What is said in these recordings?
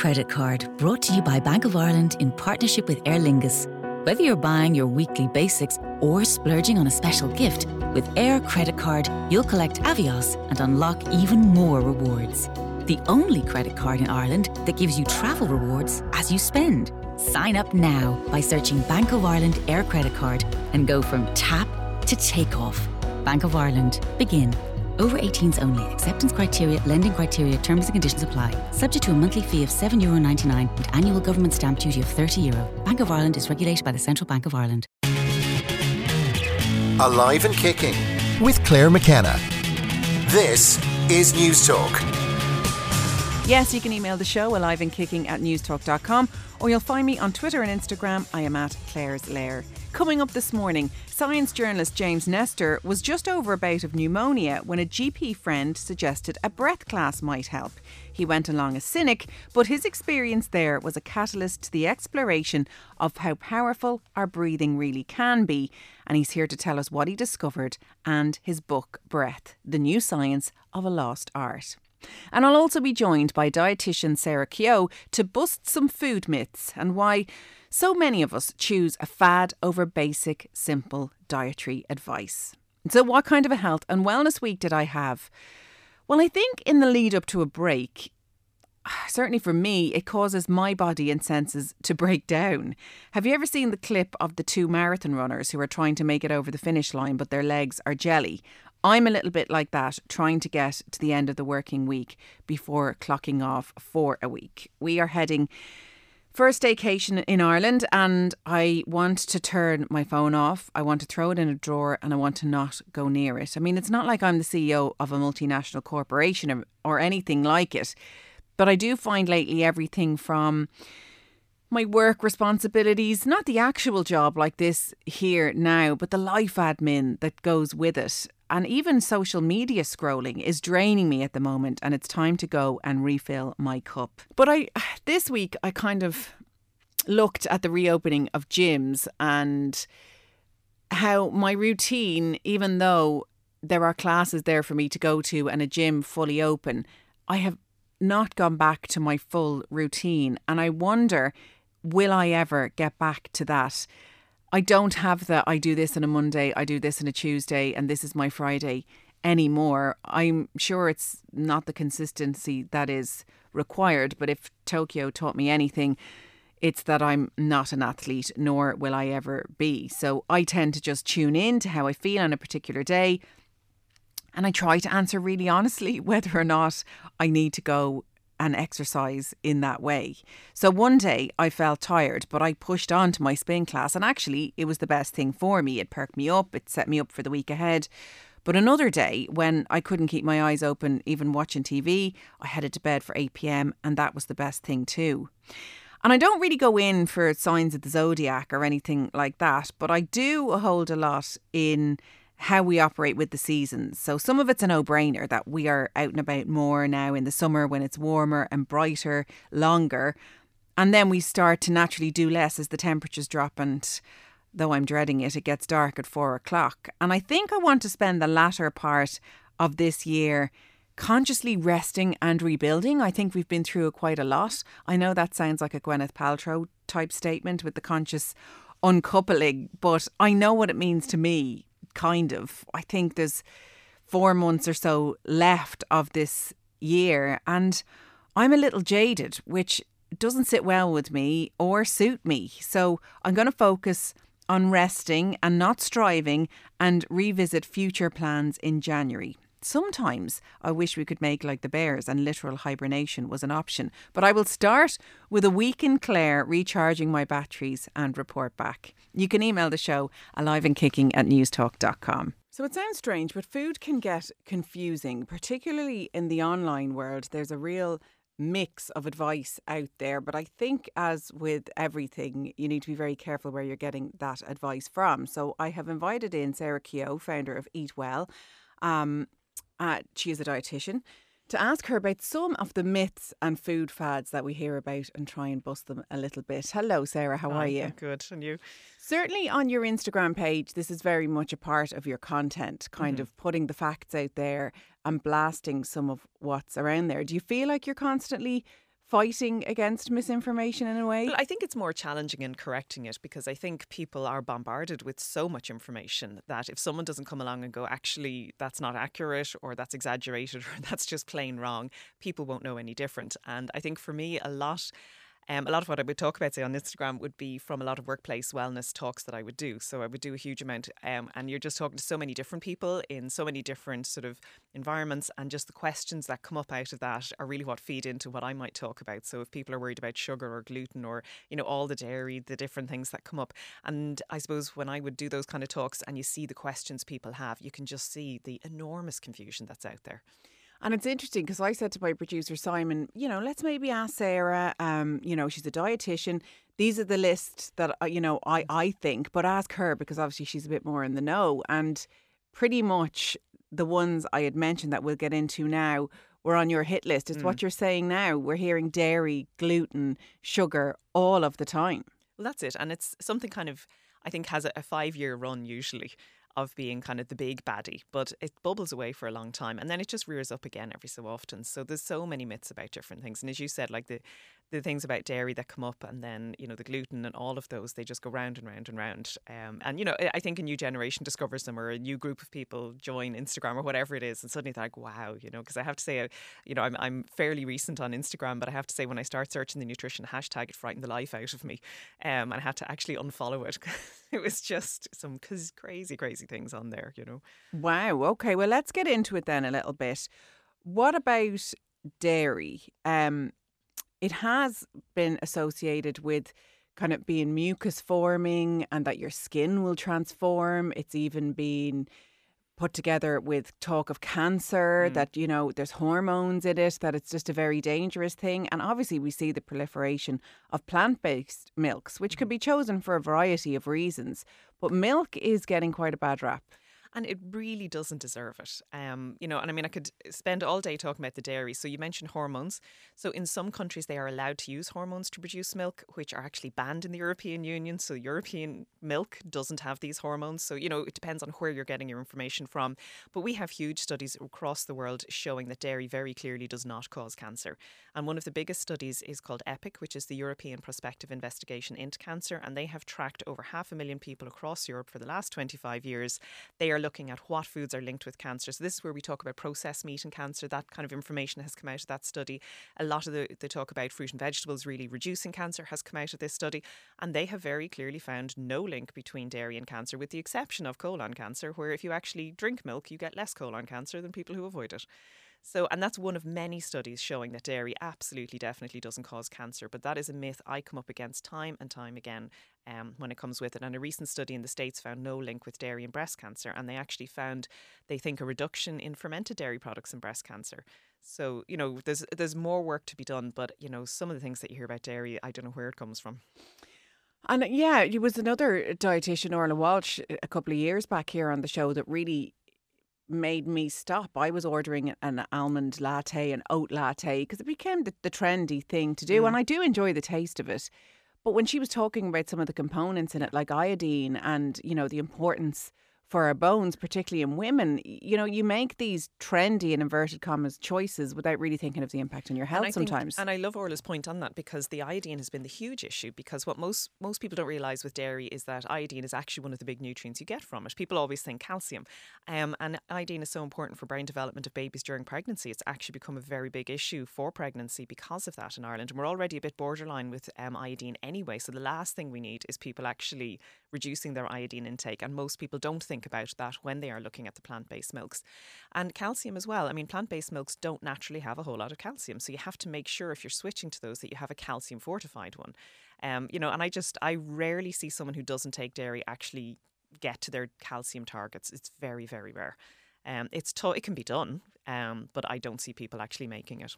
Credit Card, brought to you by Bank of Ireland in partnership with Aer Lingus. Whether you're buying your weekly basics or splurging on a special gift, with Aer Credit Card, you'll collect Avios and unlock even more rewards. The only credit card in Ireland that gives you travel rewards as you spend. Sign up now by searching Bank of Ireland Aer Credit Card and go from tap to takeoff. Bank of Ireland. Begin. Over 18s only. Acceptance criteria, lending criteria, terms and conditions apply. Subject to a monthly fee of €7.99 and annual government stamp duty of €30. Euro. Bank of Ireland is regulated by the Central Bank of Ireland. Alive and Kicking with Claire McKenna. This is Newstalk. Yes, you can email the show alive and kicking at newstalk.com or you'll find me on Twitter and Instagram. I am at Claire's Lair. Coming up this morning, science journalist James Nestor was just over a bout of pneumonia when a GP friend suggested a breath class might help. He went along a cynic, but his experience there was a catalyst to the exploration of how powerful our breathing really can be. And he's here to tell us what he discovered and his book, Breath The New Science of a Lost Art. And I'll also be joined by dietitian Sarah Keogh to bust some food myths and why so many of us choose a fad over basic, simple dietary advice. So, what kind of a health and wellness week did I have? Well, I think in the lead up to a break, certainly for me, it causes my body and senses to break down. Have you ever seen the clip of the two marathon runners who are trying to make it over the finish line, but their legs are jelly? I'm a little bit like that, trying to get to the end of the working week before clocking off for a week. We are heading a staycation in Ireland and I want to turn my phone off. I want to throw it in a drawer and I want to not go near it. I mean, it's not like I'm the CEO of a multinational corporation or, or anything like it, but I do find lately everything from my work responsibilities, not the actual job like this here now, but the life admin that goes with it and even social media scrolling is draining me at the moment and it's time to go and refill my cup. But I this week I kind of looked at the reopening of gyms and how my routine even though there are classes there for me to go to and a gym fully open, I have not gone back to my full routine and I wonder will I ever get back to that? I don't have the I do this on a Monday, I do this on a Tuesday, and this is my Friday anymore. I'm sure it's not the consistency that is required, but if Tokyo taught me anything, it's that I'm not an athlete, nor will I ever be. So I tend to just tune in to how I feel on a particular day. And I try to answer really honestly whether or not I need to go and exercise in that way. So one day I felt tired, but I pushed on to my spin class, and actually it was the best thing for me. It perked me up, it set me up for the week ahead. But another day, when I couldn't keep my eyes open, even watching TV, I headed to bed for 8 pm, and that was the best thing too. And I don't really go in for signs of the zodiac or anything like that, but I do hold a lot in how we operate with the seasons. So some of it's a no-brainer that we are out and about more now in the summer when it's warmer and brighter, longer. And then we start to naturally do less as the temperatures drop and though I'm dreading it, it gets dark at four o'clock. And I think I want to spend the latter part of this year consciously resting and rebuilding. I think we've been through quite a lot. I know that sounds like a Gwyneth Paltrow type statement with the conscious uncoupling, but I know what it means to me kind of. I think there's four months or so left of this year, and I'm a little jaded, which doesn't sit well with me or suit me. So I'm going to focus on resting and not striving and revisit future plans in January. Sometimes I wish we could make like the bears and literal hibernation was an option, but I will start with a week in Clare recharging my batteries and report back. You can email the show alive and kicking at newstalk.com. So it sounds strange, but food can get confusing, particularly in the online world. There's a real mix of advice out there, but I think, as with everything, you need to be very careful where you're getting that advice from. So I have invited in Sarah Keogh, founder of Eat Well. Um, uh, she is a dietitian, to ask her about some of the myths and food fads that we hear about and try and bust them a little bit. Hello, Sarah. How are you? Good. And you? Certainly on your Instagram page, this is very much a part of your content, kind Mhm. of putting the facts out there and blasting some of what's around there. Do you feel like you're constantly fighting against misinformation in a way? Well, I think it's more challenging in correcting it because I think people are bombarded with so much information that if someone doesn't come along and go, actually, that's not accurate or that's exaggerated or that's just plain wrong, people won't know any different. And I think for me, a lot um, a lot of what I would talk about, say, on Instagram would be from a lot of workplace wellness talks that I would do. So I would do a huge amount, um, and you're just talking to so many different people in so many different sort of environments, and just the questions that come up out of that are really what feed into what I might talk about. So if people are worried about sugar or gluten or you know all the dairy, the different things that come up, and I suppose when I would do those kind of talks, and you see the questions people have, you can just see the enormous confusion that's out there. And it's interesting because I said to my producer Simon, you know, let's maybe ask Sarah. Um, you know, she's a dietitian. These are the lists that uh, you know I I think, but ask her because obviously she's a bit more in the know. And pretty much the ones I had mentioned that we'll get into now were on your hit list. It's mm. what you're saying now. We're hearing dairy, gluten, sugar all of the time. Well, that's it, and it's something kind of I think has a, a five year run usually of being kind of the big baddie, but it bubbles away for a long time and then it just rears up again every so often. So there's so many myths about different things. And as you said, like the the things about dairy that come up and then, you know, the gluten and all of those, they just go round and round and round. Um, and, you know, I think a new generation discovers them or a new group of people join Instagram or whatever it is. And suddenly they're like, wow, you know, because I have to say, uh, you know, I'm, I'm fairly recent on Instagram, but I have to say when I start searching the nutrition hashtag, it frightened the life out of me. Um, and I had to actually unfollow it. it was just some crazy, crazy things on there, you know. Wow. Okay. Well, let's get into it then a little bit. What about dairy? Um, it has been associated with kind of being mucus forming and that your skin will transform. It's even been put together with talk of cancer, mm. that, you know, there's hormones in it, that it's just a very dangerous thing. And obviously, we see the proliferation of plant based milks, which mm. can be chosen for a variety of reasons. But milk is getting quite a bad rap and it really doesn't deserve it. Um, you know, and I mean, I could spend all day talking about the dairy. So you mentioned hormones. So in some countries, they are allowed to use hormones to produce milk, which are actually banned in the European Union. So European milk doesn't have these hormones. So you know, it depends on where you're getting your information from. But we have huge studies across the world showing that dairy very clearly does not cause cancer. And one of the biggest studies is called EPIC, which is the European Prospective Investigation into Cancer, and they have tracked over half a million people across Europe for the last 25 years. They are looking at what foods are linked with cancer. So this is where we talk about processed meat and cancer. That kind of information has come out of that study. A lot of the, talk about fruit and vegetables really reducing cancer has come out of this study. And they have very clearly found no link between dairy and cancer, with the exception of colon cancer, where if you actually drink milk, you get less colon cancer than people who avoid it. So, and that's one of many studies showing that dairy absolutely, definitely doesn't cause cancer. But that is a myth I come up against time and time again um, when it comes with it. And a recent study in the States found no link with dairy and breast cancer. And they actually found, they think, a reduction in fermented dairy products and breast cancer. So, you know, there's, there's more work to be done. But, you know, some of the things that you hear about dairy, I don't know where it comes from. And yeah, it was another dietitian, Orla Walsh, a couple of years back here on the show that really made me stop. I was ordering an almond latte, an oat latte, because it became the, the, trendy thing to do. Mm. And I do enjoy the taste of it. But when she was talking about some of the components in it, like iodine and, you know, the importance for our bones, particularly in women, you know, you make these trendy and inverted commas choices without really thinking of the impact on your health and sometimes. Think, and I love Orla's point on that because the iodine has been the huge issue because what most most people don't realise with dairy is that iodine is actually one of the big nutrients you get from it. People always think calcium. Um, and iodine is so important for brain development of babies during pregnancy. It's actually become a very big issue for pregnancy because of that in Ireland. And we're already a bit borderline with um, iodine anyway. So the last thing we need is people actually reducing their iodine intake. And most people don't think about that when they are looking at the plant based milks. And calcium as well. I mean, plant based milks don't naturally have a whole lot of calcium. So you have to make sure if you're switching to those that you have a calcium fortified one. Um, you know, and I just, I rarely see someone who doesn't take dairy actually get to their calcium targets. It's very, very rare. Um, it's t- it can be done, um, but I don't see people actually making it.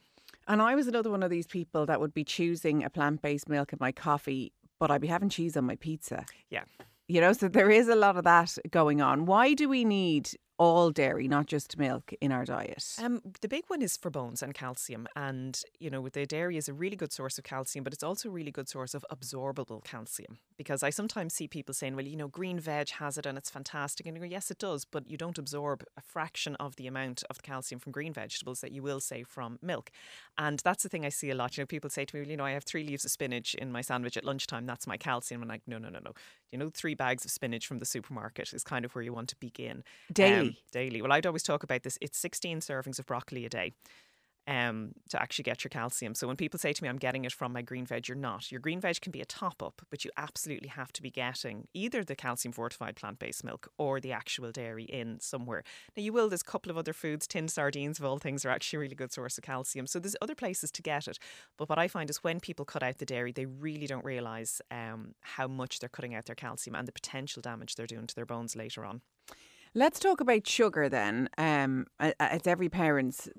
And I was another one of these people that would be choosing a plant based milk in my coffee but I'd be having cheese on my pizza. Yeah. You know, so there is a lot of that going on. Why do we need all dairy, not just milk, in our diet? Um, the big one is for bones and calcium, and you know the dairy is a really good source of calcium, but it's also a really good source of absorbable calcium. Because I sometimes see people saying, "Well, you know, green veg has it and it's fantastic," and you go, "Yes, it does," but you don't absorb a fraction of the amount of calcium from green vegetables that you will say from milk, and that's the thing I see a lot. You know, people say to me, well, "You know, I have three leaves of spinach in my sandwich at lunchtime. That's my calcium," and I'm like, "No, no, no, no. You know, three bags of spinach from the supermarket is kind of where you want to begin daily." Um, daily. Well, I'd always talk about this. It's 16 servings of broccoli a day um, to actually get your calcium. So when people say to me, I'm getting it from my green veg, you're not. Your green veg can be a top up, but you absolutely have to be getting either the calcium fortified plant based milk or the actual dairy in somewhere. Now, you will, there's a couple of other foods, tinned sardines of all things are actually a really good source of calcium. So there's other places to get it. But what I find is when people cut out the dairy, they really don't realise um, how much they're cutting out their calcium and the potential damage they're doing to their bones later on. Let's talk about sugar then. Um, it's every parent's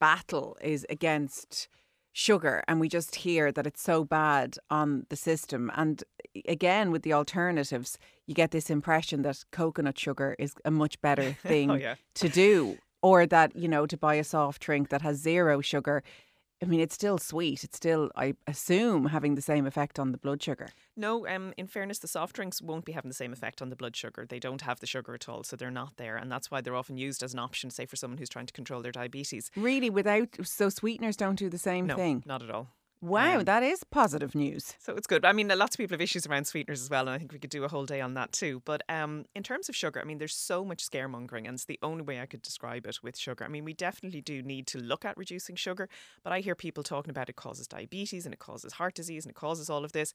battle is against sugar, and we just hear that it's so bad on the system. And again, with the alternatives, you get this impression that coconut sugar is a much better thing oh, yeah. to do, or that you know to buy a soft drink that has zero sugar I mean, it's still sweet. It's still, I assume, having the same effect on the blood sugar. No, um, in fairness, the soft drinks won't be having the same effect on the blood sugar. They don't have the sugar at all, so they're not there. And that's why they're often used as an option, say, for someone who's trying to control their diabetes. Really, without, so sweeteners don't do the same no, thing? not at all. Wow, um, that is positive news. So it's good. I mean, lots of people have issues around sweeteners as well, and I think we could do a whole day on that too. But um, in terms of sugar, I mean, there's so much scaremongering, and it's the only way I could describe it with sugar. I mean, we definitely do need to look at reducing sugar, but I hear people talking about it causes diabetes and it causes heart disease and it causes all of this.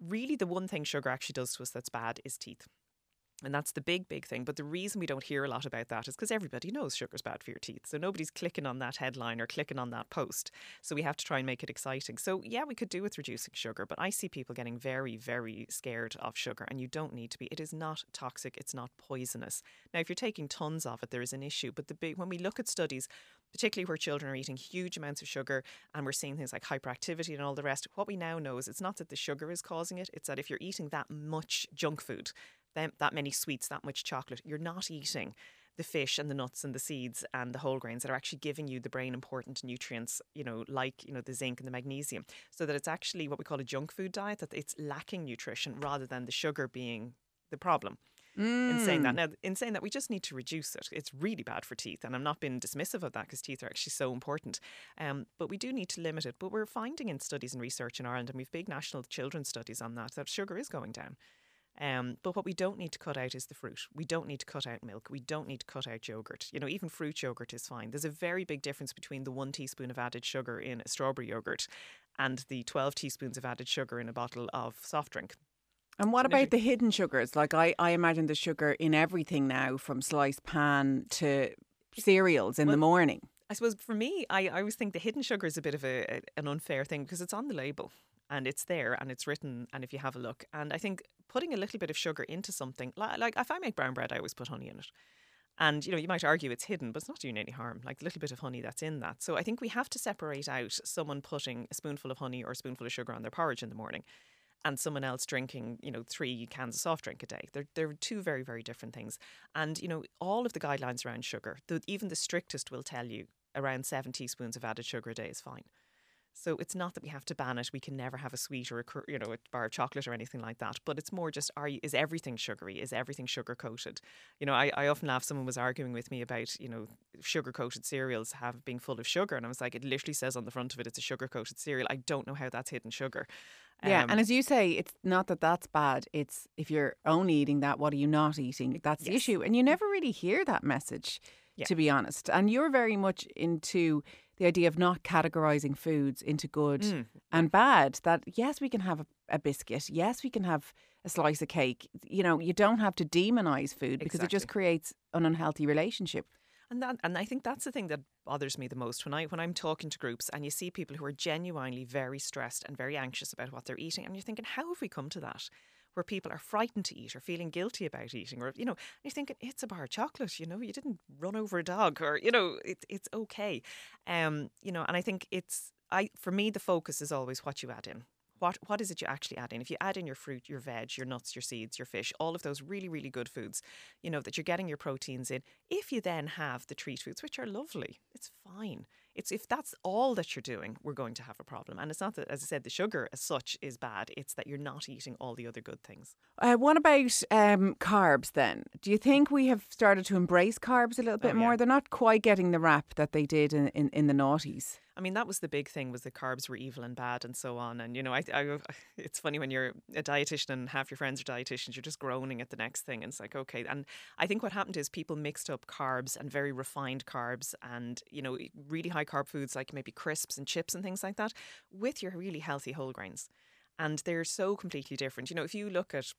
Really, the one thing sugar actually does to us that's bad is teeth. And that's the big, big thing. But the reason we don't hear a lot about that is because everybody knows sugar's bad for your teeth. So nobody's clicking on that headline or clicking on that post. So we have to try and make it exciting. So, yeah, we could do with reducing sugar, but I see people getting very, very scared of sugar, and you don't need to be. It is not toxic, it's not poisonous. Now, if you're taking tons of it, there is an issue. But the big, when we look at studies, particularly where children are eating huge amounts of sugar and we're seeing things like hyperactivity and all the rest, what we now know is it's not that the sugar is causing it, it's that if you're eating that much junk food, them, that many sweets, that much chocolate, you're not eating the fish and the nuts and the seeds and the whole grains that are actually giving you the brain important nutrients, you know, like, you know, the zinc and the magnesium. So that it's actually what we call a junk food diet, that it's lacking nutrition rather than the sugar being the problem. Mm. In saying that, mm. now, in saying that, we just need to reduce it. It's really bad for teeth, and I'm not being dismissive of that because teeth are actually so important. Um, but we do need to limit it. But we're finding in studies and research in Ireland, and we've big national children's studies on that, that sugar is going down. Um, but what we don't need to cut out is the fruit. We don't need to cut out milk. We don't need to cut out yogurt. You know, even fruit yogurt is fine. There's a very big difference between the one teaspoon of added sugar in a strawberry yogurt and the 12 teaspoons of added sugar in a bottle of soft drink. And what about the hidden sugars? Like I, I imagine the sugar in everything now, from sliced pan to cereals in well, the morning. I suppose for me, I, I always think the hidden sugar is a bit of a, an unfair thing because it's on the label and it's there and it's written and if you have a look and i think putting a little bit of sugar into something like if i make brown bread i always put honey in it and you know you might argue it's hidden but it's not doing any harm like a little bit of honey that's in that so i think we have to separate out someone putting a spoonful of honey or a spoonful of sugar on their porridge in the morning and someone else drinking, you know, three cans of soft drink a day. They're, they're two very, very different things. And, you know, all of the guidelines around sugar, the, even the strictest will tell you around seven teaspoons of added sugar a day is fine. So it's not that we have to ban it. We can never have a sweet or a you know a bar of chocolate or anything like that. But it's more just are you, is everything sugary? Is everything sugar coated? You know, I, I often laugh. Someone was arguing with me about you know sugar coated cereals have being full of sugar, and I was like, it literally says on the front of it it's a sugar coated cereal. I don't know how that's hidden sugar. Yeah, um, and as you say, it's not that that's bad. It's if you're only eating that, what are you not eating? That's yes. the issue, and you never really hear that message, yeah. to be honest. And you're very much into the idea of not categorizing foods into good mm. and bad. That yes, we can have a, a, biscuit. Yes, we can have a slice of cake. You know, you don't have to demonize food because exactly. it just creates an unhealthy relationship. And that, and I think that's the thing that bothers me the most when I when I'm talking to groups and you see people who are genuinely very stressed and very anxious about what they're eating, and you're thinking, how have we come to that? Where people are frightened to eat or feeling guilty about eating, or, you know, you're thinking, it's a bar of chocolate, you know, you didn't run over a dog, or, you know, it, it's okay. Um, you know, and I think it's, I for me, the focus is always what you add in what what is it you actually add in? If you add in your fruit, your veg, your nuts, your seeds, your fish, all of those really really good foods, you know that you're getting your proteins in. If you then have the treat foods, which are lovely, it's fine. It's if that's all that you're doing, we're going to have a problem. And it's not that, as I said, the sugar as such is bad. It's that you're not eating all the other good things. Uh, what about um, carbs then? Do you think we have started to embrace carbs a little bit Oh, yeah. more? They're not quite getting the rap that they did in, in, in the noughties. I mean, that was the big thing was the carbs were evil and bad and so on. And, you know, I, I, it's funny when you're a dietitian and half your friends are dietitians, you're just groaning at the next thing. And it's like, okay. And I think what happened is people mixed up carbs and very refined carbs and, you know, really high carb foods like maybe crisps and chips and things like that with your really healthy whole grains. And they're so completely different. You know, if you look at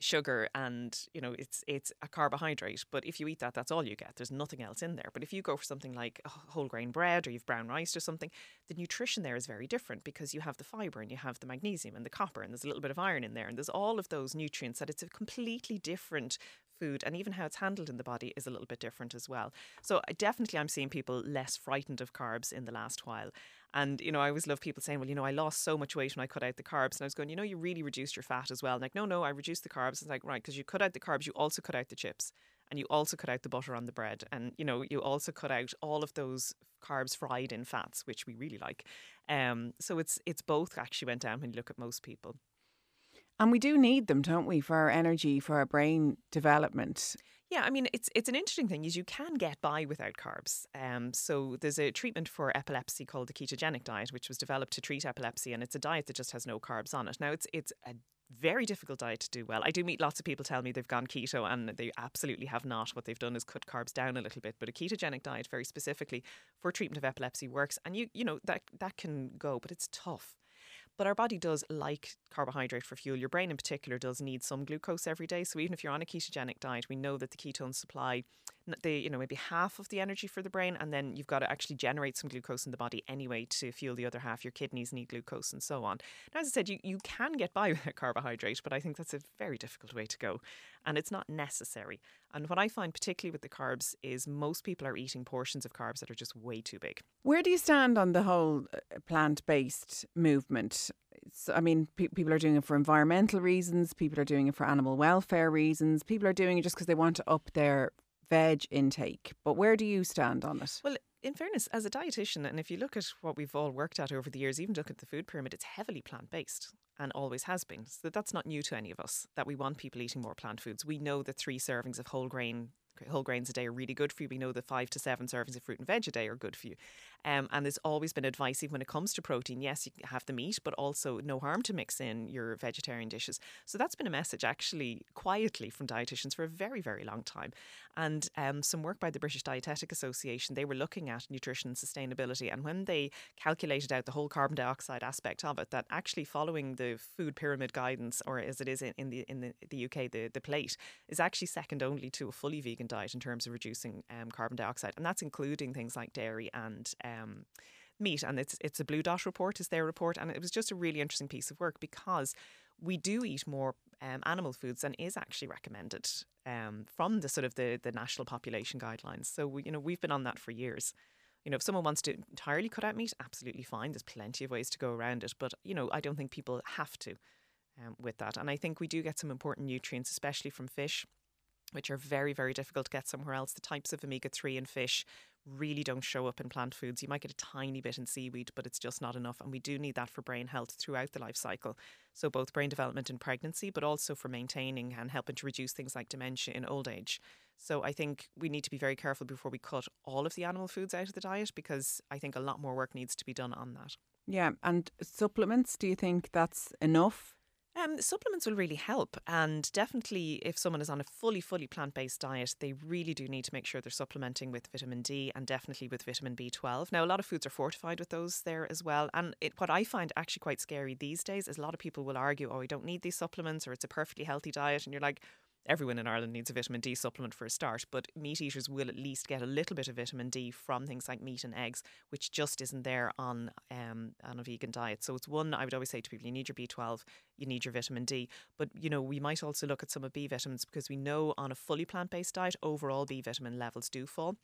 sugar and you know it's it's a carbohydrate but if you eat that that's all you get. There's nothing else in there. But if you go for something like whole grain bread or you've brown rice or something the nutrition there is very different because you have the fiber and you have the magnesium and the copper and there's a little bit of iron in there and there's all of those nutrients that it's a completely different food and even how it's handled in the body is a little bit different as well so definitely i'm seeing people less frightened of carbs in the last while and, you know, I always love people saying, well, you know, I lost so much weight when I cut out the carbs. And I was going, you know, you really reduced your fat as well. And like, no, no, I reduced the carbs. It's like, right, because you cut out the carbs, you also cut out the chips and you also cut out the butter on the bread. And, you know, you also cut out all of those carbs fried in fats, which we really like. Um, so it's it's both actually went down when you look at most people. And we do need them, don't we, for our energy, for our brain development. Yeah, I mean it's it's an interesting thing is you can get by without carbs. Um, so there's a treatment for epilepsy called the ketogenic diet, which was developed to treat epilepsy, and it's a diet that just has no carbs on it. Now it's it's a very difficult diet to do well. I do meet lots of people tell me they've gone keto and they absolutely have not. What they've done is cut carbs down a little bit, but a ketogenic diet very specifically for treatment of epilepsy works and you you know that that can go, but it's tough. But our body does like carbohydrate for fuel. Your brain, in particular, does need some glucose every day. So even if you're on a ketogenic diet, we know that the ketones supply the you know maybe half of the energy for the brain, and then you've got to actually generate some glucose in the body anyway to fuel the other half. Your kidneys need glucose, and so on. Now, as I said, you you can get by with a carbohydrate, but I think that's a very difficult way to go, and it's not necessary. And what I find particularly with the carbs is most people are eating portions of carbs that are just way too big. Where do you stand on the whole uh, plant based movement? I mean, pe- people are doing it for environmental reasons, people are doing it for animal welfare reasons, people are doing it just because they want to up their veg intake. But where do you stand on it? Well, in fairness, as a dietitian, and if you look at what we've all worked at over the years, even look at the food pyramid, it's heavily plant based and always has been. So that's not new to any of us that we want people eating more plant foods. We know that three servings of whole grain whole grains a day are really good for you. We know that five to seven servings of fruit and veg a day are good for you. Um, and there's always been advice, even when it comes to protein, yes, you have the meat, but also no harm to mix in your vegetarian dishes. So that's been a message actually quietly from dietitians for a very, very long time. And um, some work by the British Dietetic Association, they were looking at nutrition and sustainability. And when they calculated out the whole carbon dioxide aspect of it, that actually following the food pyramid guidance, or as it is in, in the in the, the UK, the, the plate, is actually second only to a fully vegan diet in terms of reducing um, carbon dioxide. And that's including things like dairy and um, meat. And it's it's a Blue Dot report, is their report. And it was just a really interesting piece of work because we do eat more um, animal foods than is actually recommended um, from the sort of the, the national population guidelines. So, we, you know, we've been on that for years. You know, if someone wants to entirely cut out meat, absolutely fine. There's plenty of ways to go around it. But, you know, I don't think people have to um, with that. And I think we do get some important nutrients, especially from fish, which are very, very difficult to get somewhere else. The types of omega 3 in fish really don't show up in plant foods. You might get a tiny bit in seaweed, but it's just not enough. And we do need that for brain health throughout the life cycle. So, both brain development in pregnancy, but also for maintaining and helping to reduce things like dementia in old age. So, I think we need to be very careful before we cut all of the animal foods out of the diet because I think a lot more work needs to be done on that. Yeah, and supplements, do you think that's enough? Um, supplements will really help, and definitely if someone is on a fully, fully plant based diet, they really do need to make sure they're supplementing with vitamin D and definitely with vitamin B12. Now, a lot of foods are fortified with those there as well, and it, what I find actually quite scary these days is a lot of people will argue, "Oh, I don't need these supplements," or "It's a perfectly healthy diet," and you're like. Everyone in Ireland needs a vitamin D supplement for a start, but meat eaters will at least get a little bit of vitamin D from things like meat and eggs, which just isn't there on um, on a vegan diet. So it's one I would always say to people: you need your B12, you need your vitamin D, but you know we might also look at some of B vitamins because we know on a fully plant based diet, overall B vitamin levels do fall.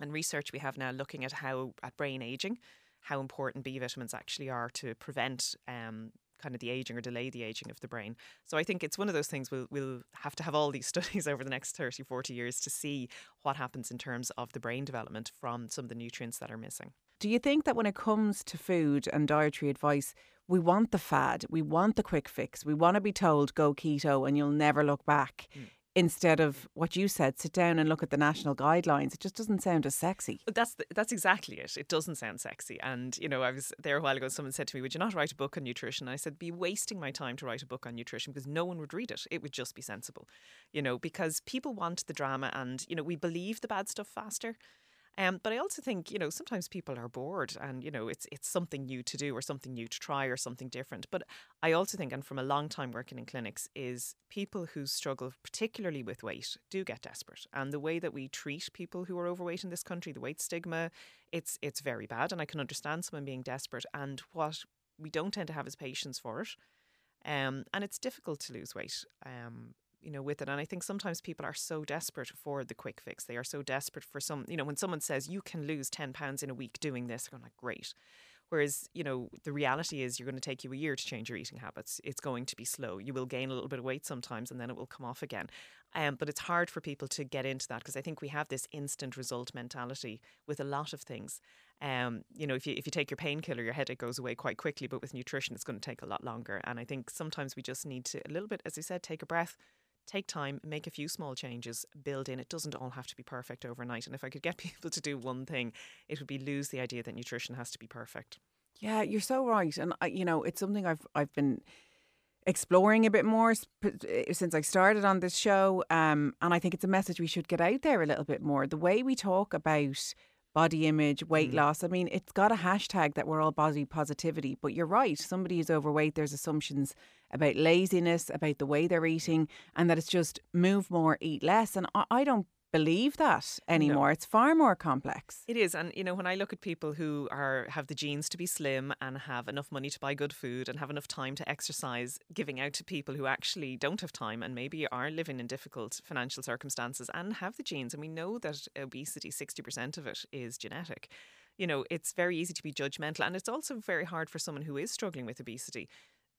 And research we have now looking at how at brain aging, how important B vitamins actually are to prevent um, kind of the aging or delay the aging of the brain. So I think it's one of those things we'll, we'll have to have all these studies over the next 30, 40 years to see what happens in terms of the brain development from some of the nutrients that are missing. Do you think that when it comes to food and dietary advice, we want the fad, we want the quick fix, we want to be told go keto and you'll never look back? Mm instead of what you said, sit down and look at the national guidelines. It just doesn't sound as sexy. That's the, that's exactly it. It doesn't sound sexy. And you know, I was there a while ago. Someone said to me, "Would you not write a book on nutrition?" And I said, "Be wasting my time to write a book on nutrition because no one would read it. It would just be sensible, you know, because people want the drama, and you know, we believe the bad stuff faster." Um, but I also think, you know, sometimes people are bored and, you know, it's it's something new to do or something new to try or something different. But I also think, and from a long time working in clinics, is people who struggle particularly with weight do get desperate. And the way that we treat people who are overweight in this country, the weight stigma, it's it's very bad. And I can understand someone being desperate. And what we don't tend to have is patience for it. Um, and it's difficult to lose weight. Um, you know, with it. And I think sometimes people are so desperate for the quick fix. They are so desperate for some, you know, when someone says you can lose 10 pounds in a week doing this, they're going like, great. Whereas, you know, the reality is you're going to take you a year to change your eating habits. It's going to be slow. You will gain a little bit of weight sometimes and then it will come off again. Um, but it's hard for people to get into that because I think we have this instant result mentality with a lot of things. Um, you know, if you if you take your painkiller, your headache goes away quite quickly, but with nutrition, it's going to take a lot longer. And I think sometimes we just need to a little bit, as you said, take a breath, take time, make a few small changes, build in. It doesn't all have to be perfect overnight. And if I could get people to do one thing, it would be lose the idea that nutrition has to be perfect. Yeah, you're so right. And you know, it's something I've I've been exploring a bit more since I started on this show. Um, and I think it's a message we should get out there a little bit more. The way we talk about body image, weight mm. loss. I mean, it's got a hashtag that we're all body positivity, but you're right. Somebody who's overweight, there's assumptions about laziness, about the way they're eating, and that it's just move more, eat less. And I, I don't believe that anymore. No. It's far more complex. It is, and you know, when I look at people who are have the genes to be slim and have enough money to buy good food and have enough time to exercise, giving out to people who actually don't have time and maybe are living in difficult financial circumstances and have the genes, and we know that obesity, sixty percent of it is genetic you know, it's very easy to be judgmental. And it's also very hard for someone who is struggling with obesity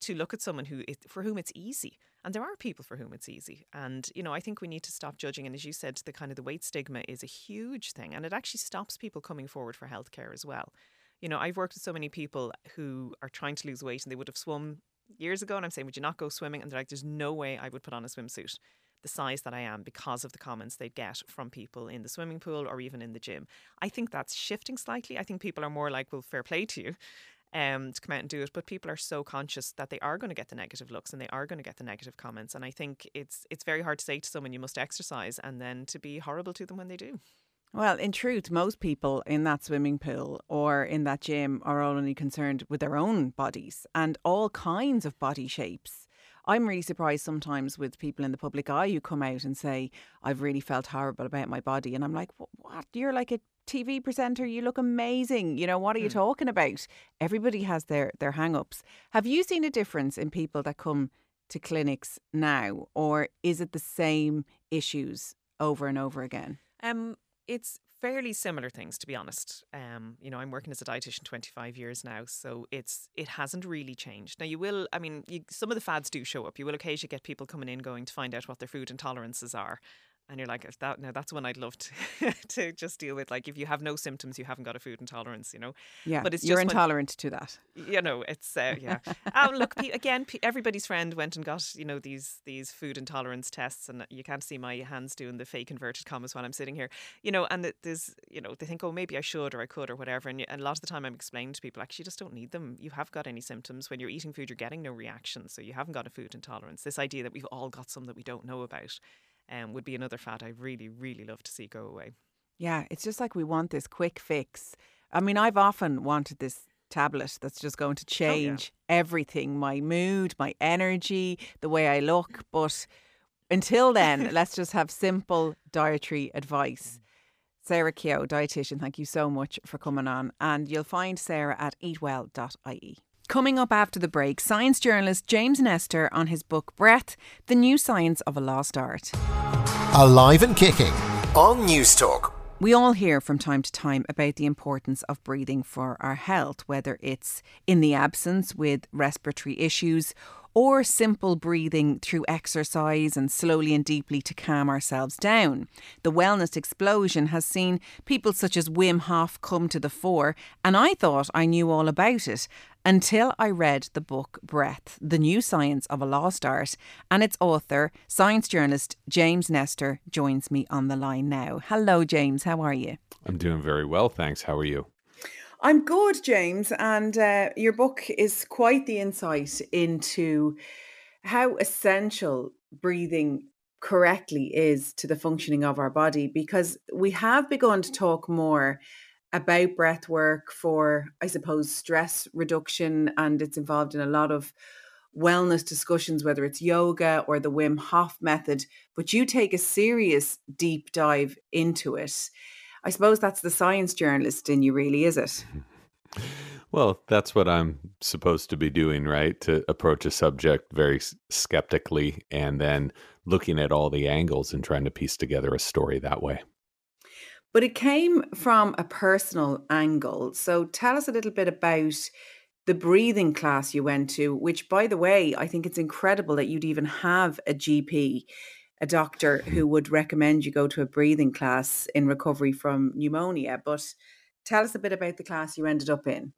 to look at someone who for whom it's easy and there are people for whom it's easy and you know i think we need to stop judging and as you said the kind of the weight stigma is a huge thing and it actually stops people coming forward for healthcare as well you know i've worked with so many people who are trying to lose weight and they would have swum years ago and i'm saying would you not go swimming and they're like there's no way i would put on a swimsuit the size that I am because of the comments they get from people in the swimming pool or even in the gym. I think that's shifting slightly. I think people are more like, well, fair play to you um, to come out and do it. But people are so conscious that they are going to get the negative looks and they are going to get the negative comments. And I think it's it's very hard to say to someone you must exercise and then to be horrible to them when they do. Well, in truth, most people in that swimming pool or in that gym are only concerned with their own bodies and all kinds of body shapes. I'm really surprised sometimes with people in the public eye who come out and say, I've really felt horrible about my body. And I'm like, what? You're like a TV presenter, you look amazing. You know, what are you mm. talking about? Everybody has their their hang-ups. Have you seen a difference in people that come to clinics now or is it the same issues over and over again? Um it's fairly similar things to be honest. Um, you know, I'm working as a dietitian 25 years now, so it's it hasn't really changed. Now you will, I mean, you, some of the fads do show up. You will occasionally get people coming in going to find out what their food intolerances are, and you're like that now that's one I'd love to to just deal with like if you have no symptoms you haven't got a food intolerance you know? Yeah but it's you're intolerant when, to that. You know it's uh, yeah. Um, look again everybody's friend went and got you know these these food intolerance tests and you can't see my hands doing the fake inverted commas while I'm sitting here. You know and there's you know they think oh maybe I should or I could or whatever and, and a lot of the time I'm explaining to people actually you just don't need them. You have got any symptoms. When you're eating food you're getting no reaction so you haven't got a food intolerance. This idea that we've all got some that we don't know about um, would be another fad I really, really love to see go away. Yeah, it's just like we want this quick fix. I mean, I've often wanted this tablet that's just going to change oh, yeah. everything my mood, my energy, the way I look. But until then, let's just have simple dietary advice. Sarah Keogh, dietitian, thank you so much for coming on. And you'll find Sarah at eatwell.ie. Coming up after the break, science journalist James Nestor on his book Breath The New Science of a Lost Art. Alive and kicking on Newstalk. We all hear from time to time about the importance of breathing for our health, whether it's in the absence with respiratory issues or simple breathing through exercise and slowly and deeply to calm ourselves down. The wellness explosion has seen people such as Wim Hof come to the fore, and I thought I knew all about it until I read the book Breath, The New Science of a Lost Art, and its author, science journalist James Nestor, joins me on the line now. Hello, James. How are you? I'm doing very well, thanks. How are you? I'm good, James. And uh, your book is quite the insight into how essential breathing correctly is to the functioning of our body because we have begun to talk more about breath work for, I suppose, stress reduction, and it's involved in a lot of wellness discussions, whether it's yoga or the Wim Hof method. But you take a serious deep dive into it. I suppose that's the science journalist in you, really, is it? Well, that's what I'm supposed to be doing, right? To approach a subject very skeptically and then looking at all the angles and trying to piece together a story that way. But it came from a personal angle. So tell us a little bit about the breathing class you went to, which, by the way, I think it's incredible that you'd even have a GP, a doctor mm-hmm. who would recommend you go to a breathing class in recovery from pneumonia. But tell us a bit about the class you ended up in.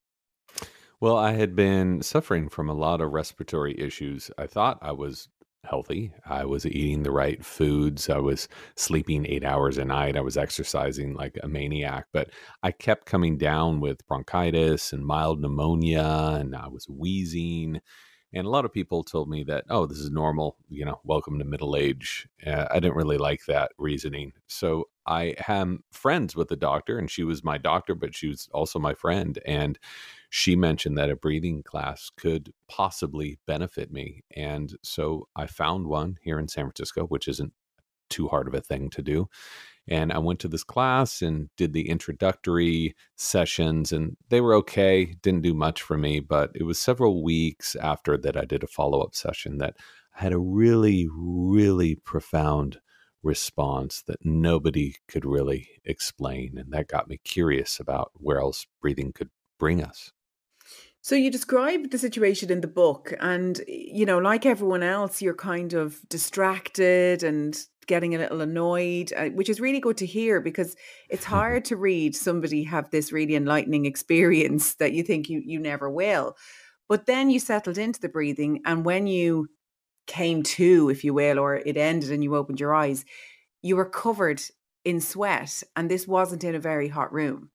Well, I had been suffering from a lot of respiratory issues. I thought I was healthy. I was eating the right foods. I was sleeping eight hours a night. I was exercising like a maniac, but I kept coming down with bronchitis and mild pneumonia, and I was wheezing. And a lot of people told me that, oh, this is normal, you know, welcome to middle age. Uh, I didn't really like that reasoning. So I am friends with the doctor, and she was my doctor, but she was also my friend. And she mentioned that a breathing class could possibly benefit me. And so I found one here in San Francisco, which isn't too hard of a thing to do. And I went to this class and did the introductory sessions, and they were okay. Didn't do much for me, but it was several weeks after that I did a follow up session that I had a really, really profound response that nobody could really explain. And that got me curious about where else breathing could bring us. So you describe the situation in the book, and you know, like everyone else, you're kind of distracted and getting a little annoyed, uh, which is really good to hear because it's hard to read somebody have this really enlightening experience that you think you you never will. But then you settled into the breathing, and when you came to, if you will, or it ended and you opened your eyes, you were covered in sweat, and this wasn't in a very hot room.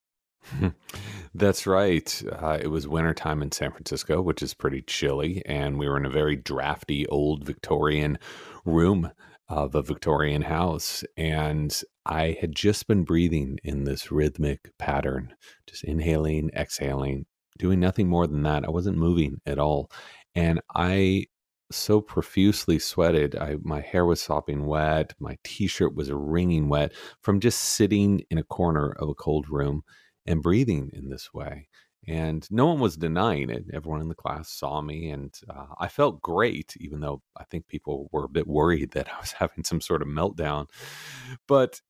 That's right. Uh, it was wintertime in San Francisco, which is pretty chilly, and we were in a very drafty old Victorian room of a Victorian house. And I had just been breathing in this rhythmic pattern, just inhaling, exhaling, doing nothing more than that. I wasn't moving at all. And I so profusely sweated. I, my hair was sopping wet. My t shirt was wringing wet from just sitting in a corner of a cold room and breathing in this way. And no one was denying it. Everyone in the class saw me, and uh, I felt great, even though I think people were a bit worried that I was having some sort of meltdown. But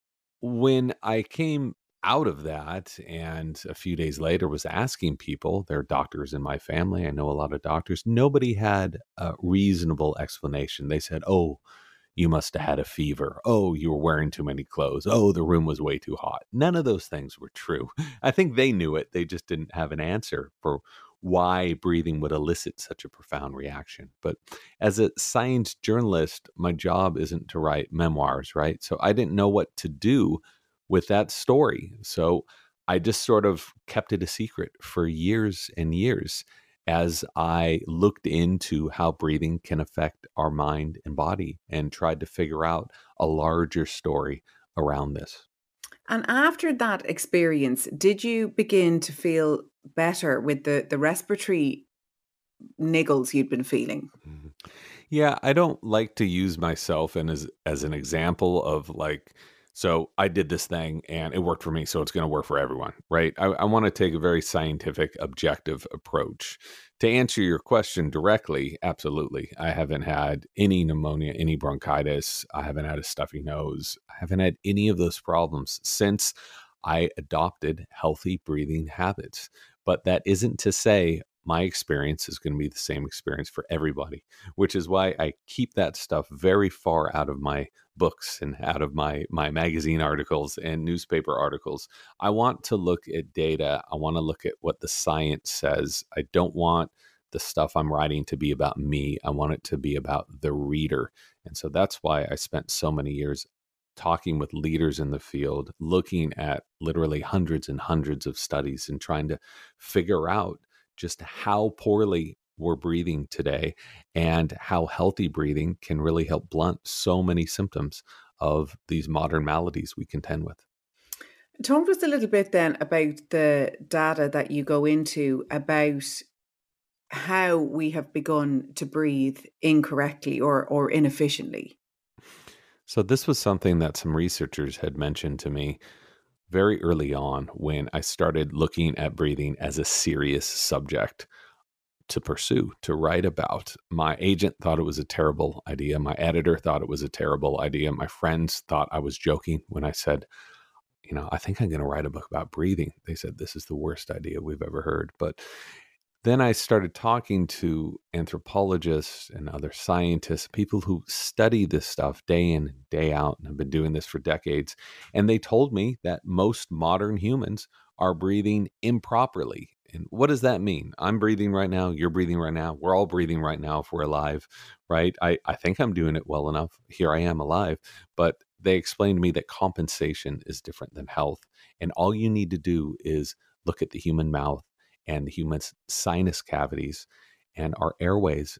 when I came out of that and a few days later was asking people there are doctors in my family i know a lot of doctors nobody had a reasonable explanation they said oh you must have had a fever. Oh, you were wearing too many clothes. Oh, the room was way too hot. None of those things were true. I think they knew it. They just didn't have an answer for why breathing would elicit such a profound reaction. But as a science journalist, my job isn't to write memoirs, right? So I didn't know what to do with that story. So I just sort of kept it a secret for years and years as I looked into how breathing can affect our mind and body and tried to figure out a larger story around this. And after that experience, did you begin to feel better with the, the respiratory niggles you'd been feeling? Mm-hmm. Yeah, I don't like to use myself and as as an example of like so I did this thing and it worked for me, so it's going to work for everyone, right? I, I want to take a very scientific, objective approach. To answer your question directly, absolutely. I haven't had any pneumonia, any bronchitis. I haven't had a stuffy nose. I haven't had any of those problems since I adopted healthy breathing habits. But that isn't to say my experience is going to be the same experience for everybody, which is why I keep that stuff very far out of my books and out of my my magazine articles and newspaper articles. I want to look at data. I want to look at what the science says. I don't want the stuff I'm writing to be about me. I want it to be about the reader. And so that's why I spent so many years talking with leaders in the field, looking at literally hundreds and hundreds of studies and trying to figure out just how poorly we're breathing today and how healthy breathing can really help blunt so many symptoms of these modern maladies we contend with. Talk to us a little bit then about the data that you go into about how we have begun to breathe incorrectly or, or inefficiently. So, this was something that some researchers had mentioned to me very early on when I started looking at breathing as a serious subject to pursue, to write about. My agent thought it was a terrible idea. My editor thought it was a terrible idea. My friends thought I was joking when I said, you know, I think I'm going to write a book about breathing. They said, this is the worst idea we've ever heard. But then I started talking to anthropologists and other scientists, people who study this stuff day in, day out, and have been doing this for decades. And they told me that most modern humans are breathing improperly. And what does that mean? I'm breathing right now. You're breathing right now. We're all breathing right now if we're alive, right? I, I think I'm doing it well enough. Here I am alive. But they explained to me that compensation is different than health. And all you need to do is look at the human mouth and the human's sinus cavities and our airways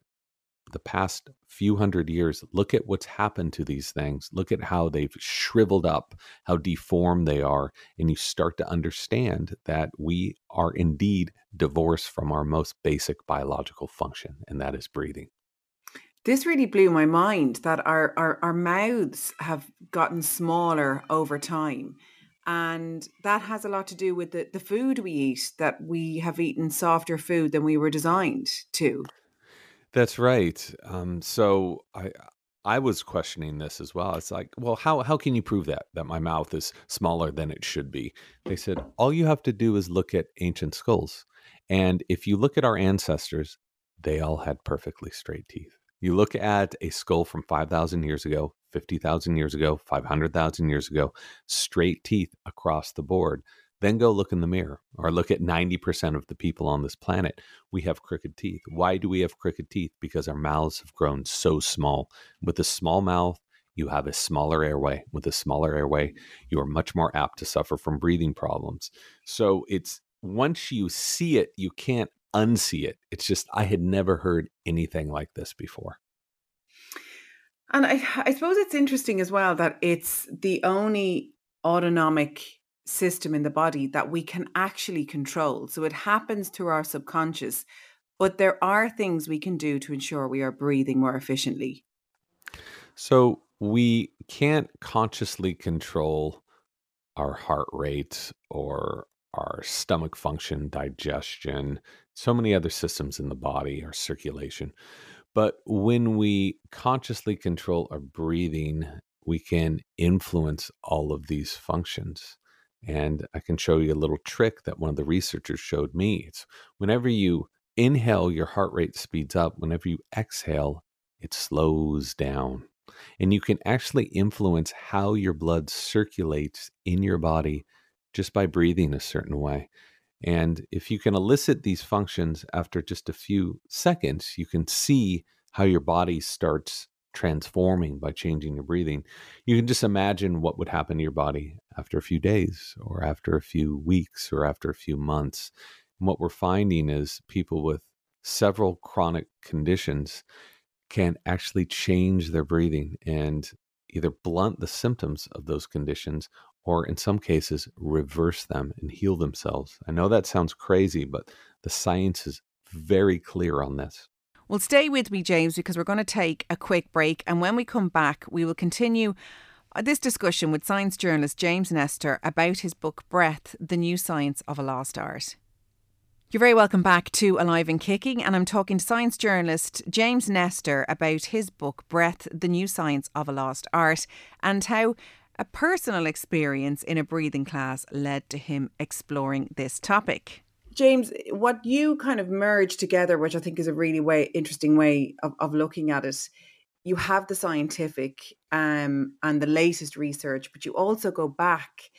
the past few hundred years look at what's happened to these things look at how they've shriveled up how deformed they are and you start to understand that we are indeed divorced from our most basic biological function and that is breathing. This really blew my mind that our, our, our mouths have gotten smaller over time and that has a lot to do with the, the food we eat that we have eaten softer food than we were designed to. That's right um, so i i was questioning this as well. It's like well how, how can you prove that that my mouth is smaller than it should be? They said all you have to do is look at ancient skulls and if you look at our ancestors they all had perfectly straight teeth you look at a skull from 5000 years ago 50,000 years ago, 500,000 years ago, straight teeth across the board. Then go look in the mirror or look at 90% of the people on this planet. We have crooked teeth. Why do we have crooked teeth? Because our mouths have grown so small. With a small mouth, you have a smaller airway. With a smaller airway, you are much more apt to suffer from breathing problems. So it's once you see it, you can't unsee it. It's just, I had never heard anything like this before. And I, I suppose it's interesting as well that it's the only autonomic system in the body that we can actually control. So it happens through our subconscious, but there are things we can do to ensure we are breathing more efficiently. So we can't consciously control our heart rate or our stomach function, digestion, so many other systems in the body, our circulation. But when we consciously control our breathing, we can influence all of these functions. And I can show you a little trick that one of the researchers showed me. It's whenever you inhale, your heart rate speeds up. Whenever you exhale, it slows down. And you can actually influence how your blood circulates in your body just by breathing a certain way. And if you can elicit these functions after just a few seconds, you can see how your body starts transforming by changing your breathing. You can just imagine what would happen to your body after a few days or after a few weeks or after a few months. And what we're finding is people with several chronic conditions can actually change their breathing and either blunt the symptoms of those conditions or in some cases reverse them and heal themselves. I know that sounds crazy, but the science is very clear on this. Well, stay with me, James, because we're going to take a quick break. And when we come back, we will continue uh, this discussion with science journalist James Nestor about his book Breath The New Science of a Lost Art. You're very welcome back to Alive and Kicking, and I'm talking to science journalist James Nestor about his book Breath The New Science of a Lost Art and how A personal experience in a breathing class led to him exploring this topic. James, what you kind of merge together, which I think is a really way interesting way of, of looking at it, you have the scientific um, and the latest research, but you also go back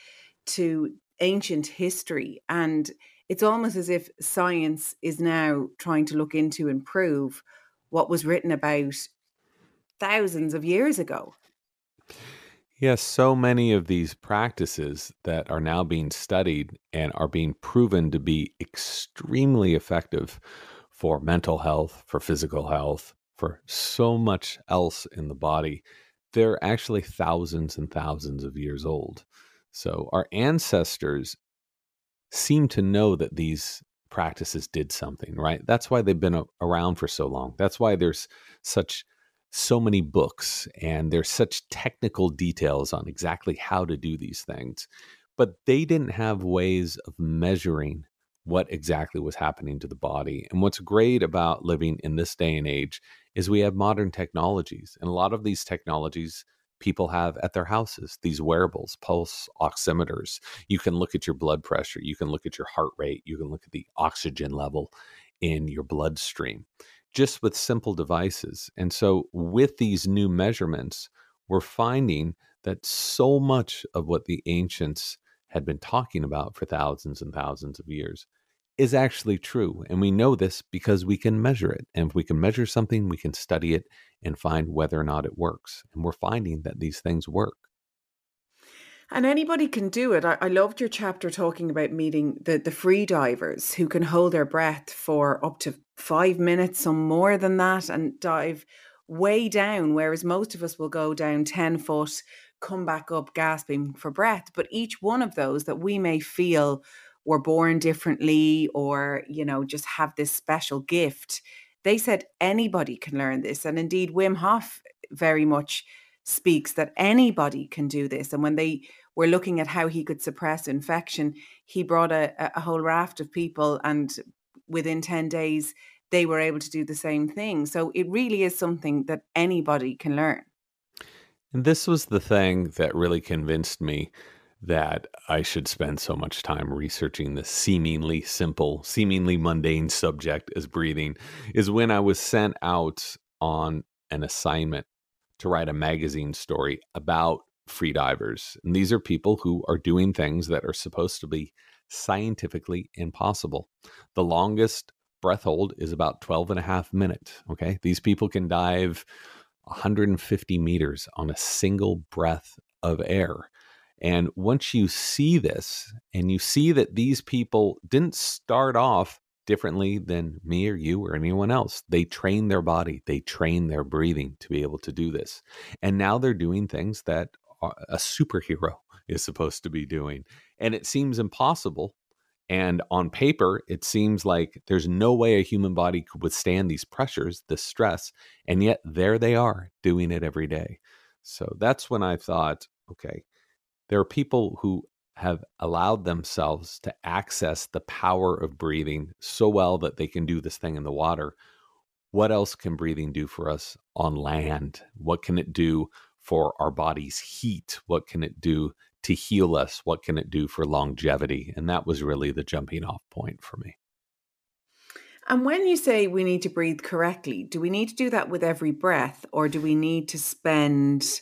to ancient history. And it's almost as if science is now trying to look into and prove what was written about thousands of years ago. Yes, so many of these practices that are now being studied and are being proven to be extremely effective for mental health, for physical health, for so much else in the body, they're actually thousands and thousands of years old. So our ancestors seem to know that these practices did something, right? That's why they've been around for so long. That's why there's such so many books and there's such technical details on exactly how to do these things. But they didn't have ways of measuring what exactly was happening to the body. And what's great about living in this day and age is we have modern technologies. And a lot of these technologies people have at their houses these wearables, pulse oximeters. You can look at your blood pressure, you can look at your heart rate, you can look at the oxygen level in your bloodstream just with simple devices. And so, with these new measurements, we're finding that so much of what the ancients had been talking about for thousands and thousands of years is actually true. And we know this because we can measure it. And if we can measure something, we can study it and find whether or not it works. And we're finding that these things work. And anybody can do it. I, I, loved your chapter talking about meeting the, the free divers who can hold their breath for up to five minutes, some more than that, and dive way down, whereas most of us will go down 10 foot, come back up gasping for breath. But each one of those that we may feel were born differently or, you know, just have this special gift, they said anybody can learn this. And indeed, Wim Hof very much speaks that anybody can do this. And when they were looking at how he could suppress infection, he brought a, a whole raft of people, and within 10 days, they were able to do the same thing. So it really is something that anybody can learn. And this was the thing that really convinced me that I should spend so much time researching this seemingly simple, seemingly mundane subject as breathing is when I was sent out on an assignment to write a magazine story about freedivers. And these are people who are doing things that are supposed to be scientifically impossible. The longest breath hold is about 12 and a half minutes. Okay. These people can dive 150 meters on a single breath of air. And once you see this and you see that these people didn't start off differently than me or you or anyone else. They train their body, they train their breathing to be able to do this. And now they're doing things that a superhero is supposed to be doing. And it seems impossible. And on paper, it seems like there's no way a human body could withstand these pressures, this stress. And yet there they are doing it every day. So that's when I thought, okay, there are people who have allowed themselves to access the power of breathing so well that they can do this thing in the water. What else can breathing do for us on land? What can it do for our body's heat? What can it do to heal us? What can it do for longevity? And that was really the jumping off point for me. And when you say we need to breathe correctly, do we need to do that with every breath or do we need to spend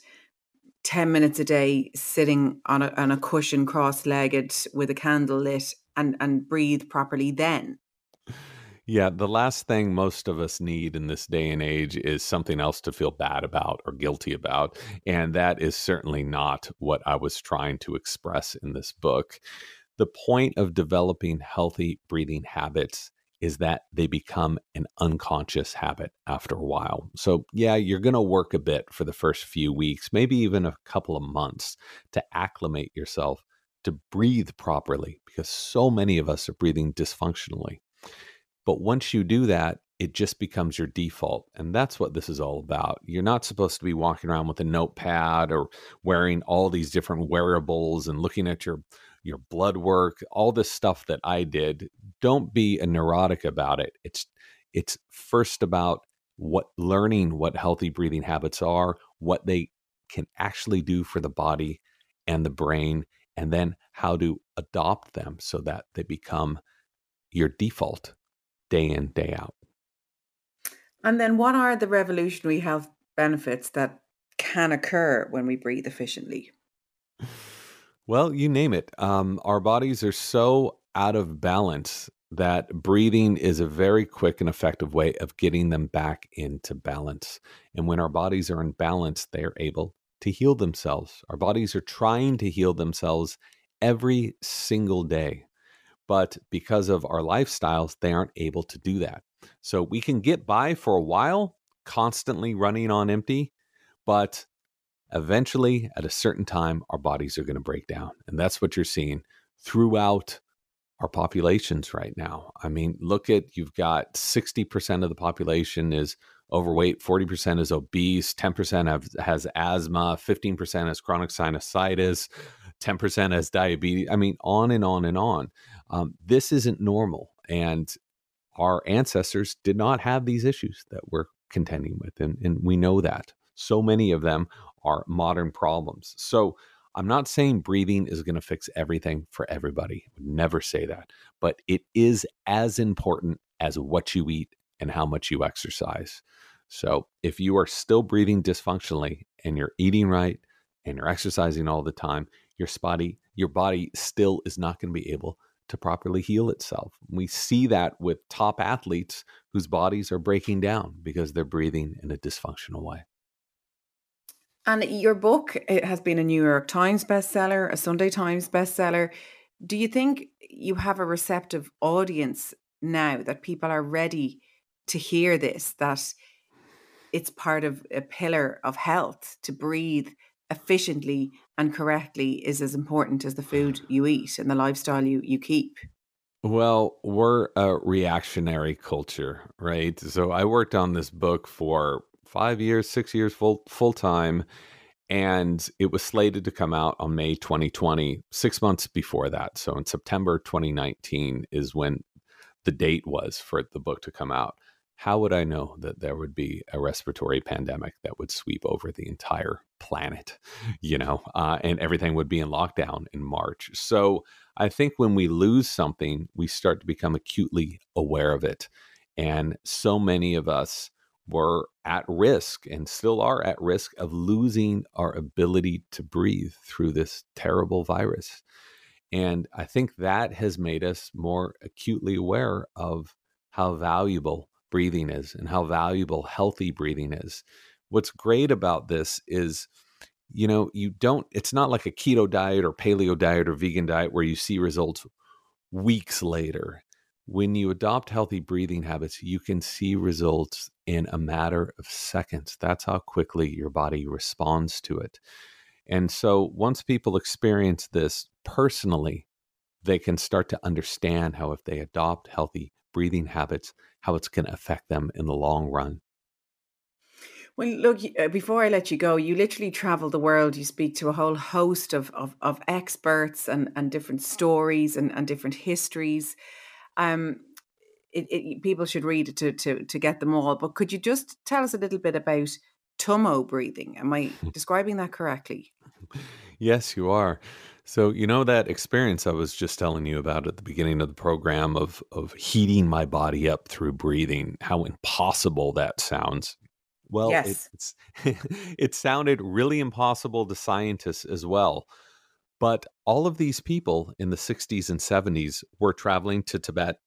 10 minutes a day sitting on a, on a cushion cross-legged with a candle lit and, and breathe properly then yeah, the last thing most of us need in this day and age is something else to feel bad about or guilty about. And that is certainly not what I was trying to express in this book. The point of developing healthy breathing habits is that they become an unconscious habit after a while. So, yeah, you're going to work a bit for the first few weeks, maybe even a couple of months to acclimate yourself to breathe properly because so many of us are breathing dysfunctionally. But once you do that, it just becomes your default. And that's what this is all about. You're not supposed to be walking around with a notepad or wearing all these different wearables and looking at your your blood work, all this stuff that I did. Don't be a neurotic about it. It's it's first about what learning what healthy breathing habits are, what they can actually do for the body, and the brain, and then how to adopt them so that they become your default day in, day out. And then, what are the revolutionary health benefits that can occur when we breathe efficiently? Well, you name it. Um, our bodies are so out of balance that breathing is a very quick and effective way of getting them back into balance. And when our bodies are in balance, they are able to heal themselves. Our bodies are trying to heal themselves every single day. But because of our lifestyles, they aren't able to do that. So we can get by for a while, constantly running on empty, but eventually, at a certain time, our bodies are going to break down. And that's what you're seeing throughout our populations right now. I mean, look at you've got 60% of the population is overweight, 40% is obese, 10% have, has asthma, 15% has chronic sinusitis, 10% has diabetes. I mean, on and on and on. Um, this isn't normal. And our ancestors did not have these issues that we're contending with. And, and we know that. So many of them are modern problems. So I'm not saying breathing is going to fix everything for everybody. I would never say that. But it is as important as what you eat and how much you exercise. So if you are still breathing dysfunctionally and you're eating right and you're exercising all the time, your body, your body still is not going to be able to properly heal itself. We see that with top athletes whose bodies are breaking down because they're breathing in a dysfunctional way. And your book it has been a New York Times bestseller, a Sunday Times bestseller. Do you think you have a receptive audience now that people are ready to hear this that it's part of a pillar of health to breathe efficiently and correctly is as important as the food you eat and the lifestyle you, you keep? Well, we're a reactionary culture, right? So I worked on this book for five years, six years full full time, and it was slated to come out on May 2020, six months before that. So in September 2019 is when the date was for the book to come out. How would I know that there would be a respiratory pandemic that would sweep over the entire planet, you know, uh, and everything would be in lockdown in March? So I think when we lose something, we start to become acutely aware of it. And so many of us were at risk and still are at risk of losing our ability to breathe through this terrible virus. And I think that has made us more acutely aware of how valuable breathing is and how valuable healthy breathing is. What's great about this is, you know, you don't, it's not like a keto diet or paleo diet or vegan diet where you see results weeks later when you adopt healthy breathing habits, you can see results in a matter of seconds. That's how quickly your body responds to it. And so once people experience this personally, they can start to understand how, if they adopt healthy breathing habits, how it's going to affect them in the long run. Well, look, uh, before I let you go, you literally travel the world. You speak to a whole host of, of, of experts and, and different stories and, and different histories. Um, it, it, people should read it to, to, to get them all. But could you just tell us a little bit about Tummo breathing? Am I describing that correctly? Yes, you are. So, you know that experience I was just telling you about at the beginning of the program of of heating my body up through breathing, how impossible that sounds. Well, it, Yes. it's it sounded really impossible to scientists as well. But all of these people in the 60s and 70s were traveling to Tibet,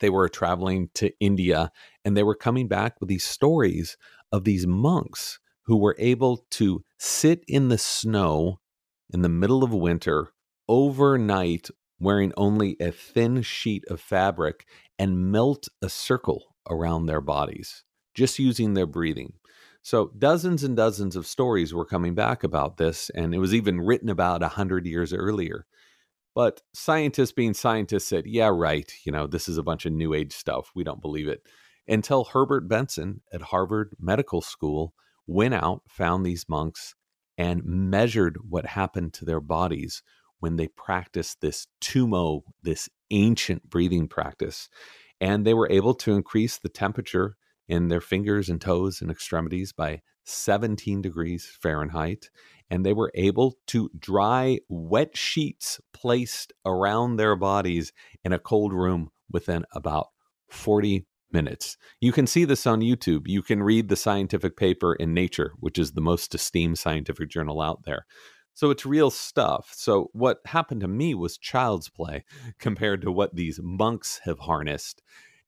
they were traveling to India, and they were coming back with these stories of these monks who were able to sit in the snow in the middle of winter overnight wearing only a thin sheet of fabric and melt a circle around their bodies just using their breathing. So dozens and dozens of stories were coming back about this, and it was even written about a hundred years earlier. But scientists, being scientists, said, "Yeah, right. You know, this is a bunch of new age stuff. We don't believe it." Until Herbert Benson at Harvard Medical School went out, found these monks, and measured what happened to their bodies when they practiced this Tummo, this ancient breathing practice, and they were able to increase the temperature in their fingers and toes and extremities by 17 degrees Fahrenheit, and they were able to dry wet sheets placed around their bodies in a cold room within about 40 minutes. You can see this on YouTube. You can read the scientific paper in Nature, which is the most esteemed scientific journal out there. So it's real stuff. So what happened to me was child's play compared to what these monks have harnessed.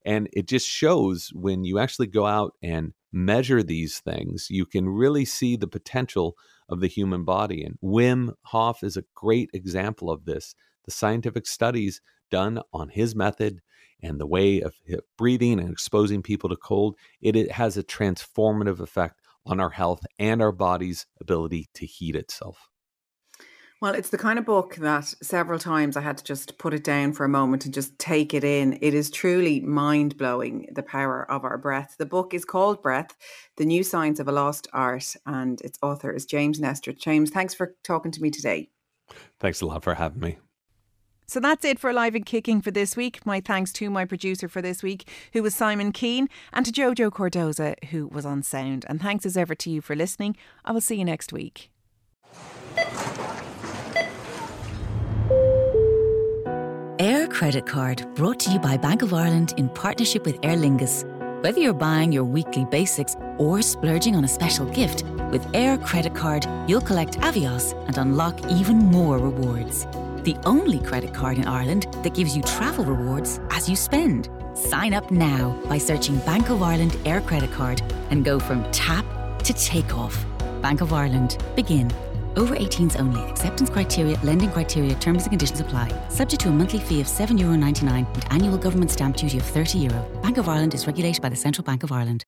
And it just shows when you actually go out and measure these things, you can really see the potential of the human body. And Wim Hof is a great example of this. The scientific studies done on his method and the way of breathing and exposing people to cold, it, it has a transformative effect on our health and our body's ability to heat itself. Well, it's the kind of book that several times I had to just put it down for a moment and just take it in. It is truly mind blowing, the power of our breath. The book is called Breath The New Science of a Lost Art, and its author is James Nestor. James, thanks for talking to me today. Thanks a lot for having me. So that's it for Live and Kicking for this week. My thanks to my producer for this week, who was Simon Keane, and to Jojo Cordoza, who was on sound. And thanks as ever to you for listening. I will see you next week. Aer Credit Card brought to you by Bank of Ireland in partnership with Aer Lingus. Whether you're buying your weekly basics or splurging on a special gift, with Aer Credit Card, you'll collect Avios and unlock even more rewards. The only credit card in Ireland that gives you travel rewards as you spend. Sign up now by searching Bank of Ireland Aer Credit Card and go from tap to takeoff. Bank of Ireland. Begin over 18s only. Acceptance criteria, lending criteria, terms and conditions apply. Subject to a monthly fee of €7.99 Euro and annual government stamp duty of €30. Euro. Bank of Ireland is regulated by the Central Bank of Ireland.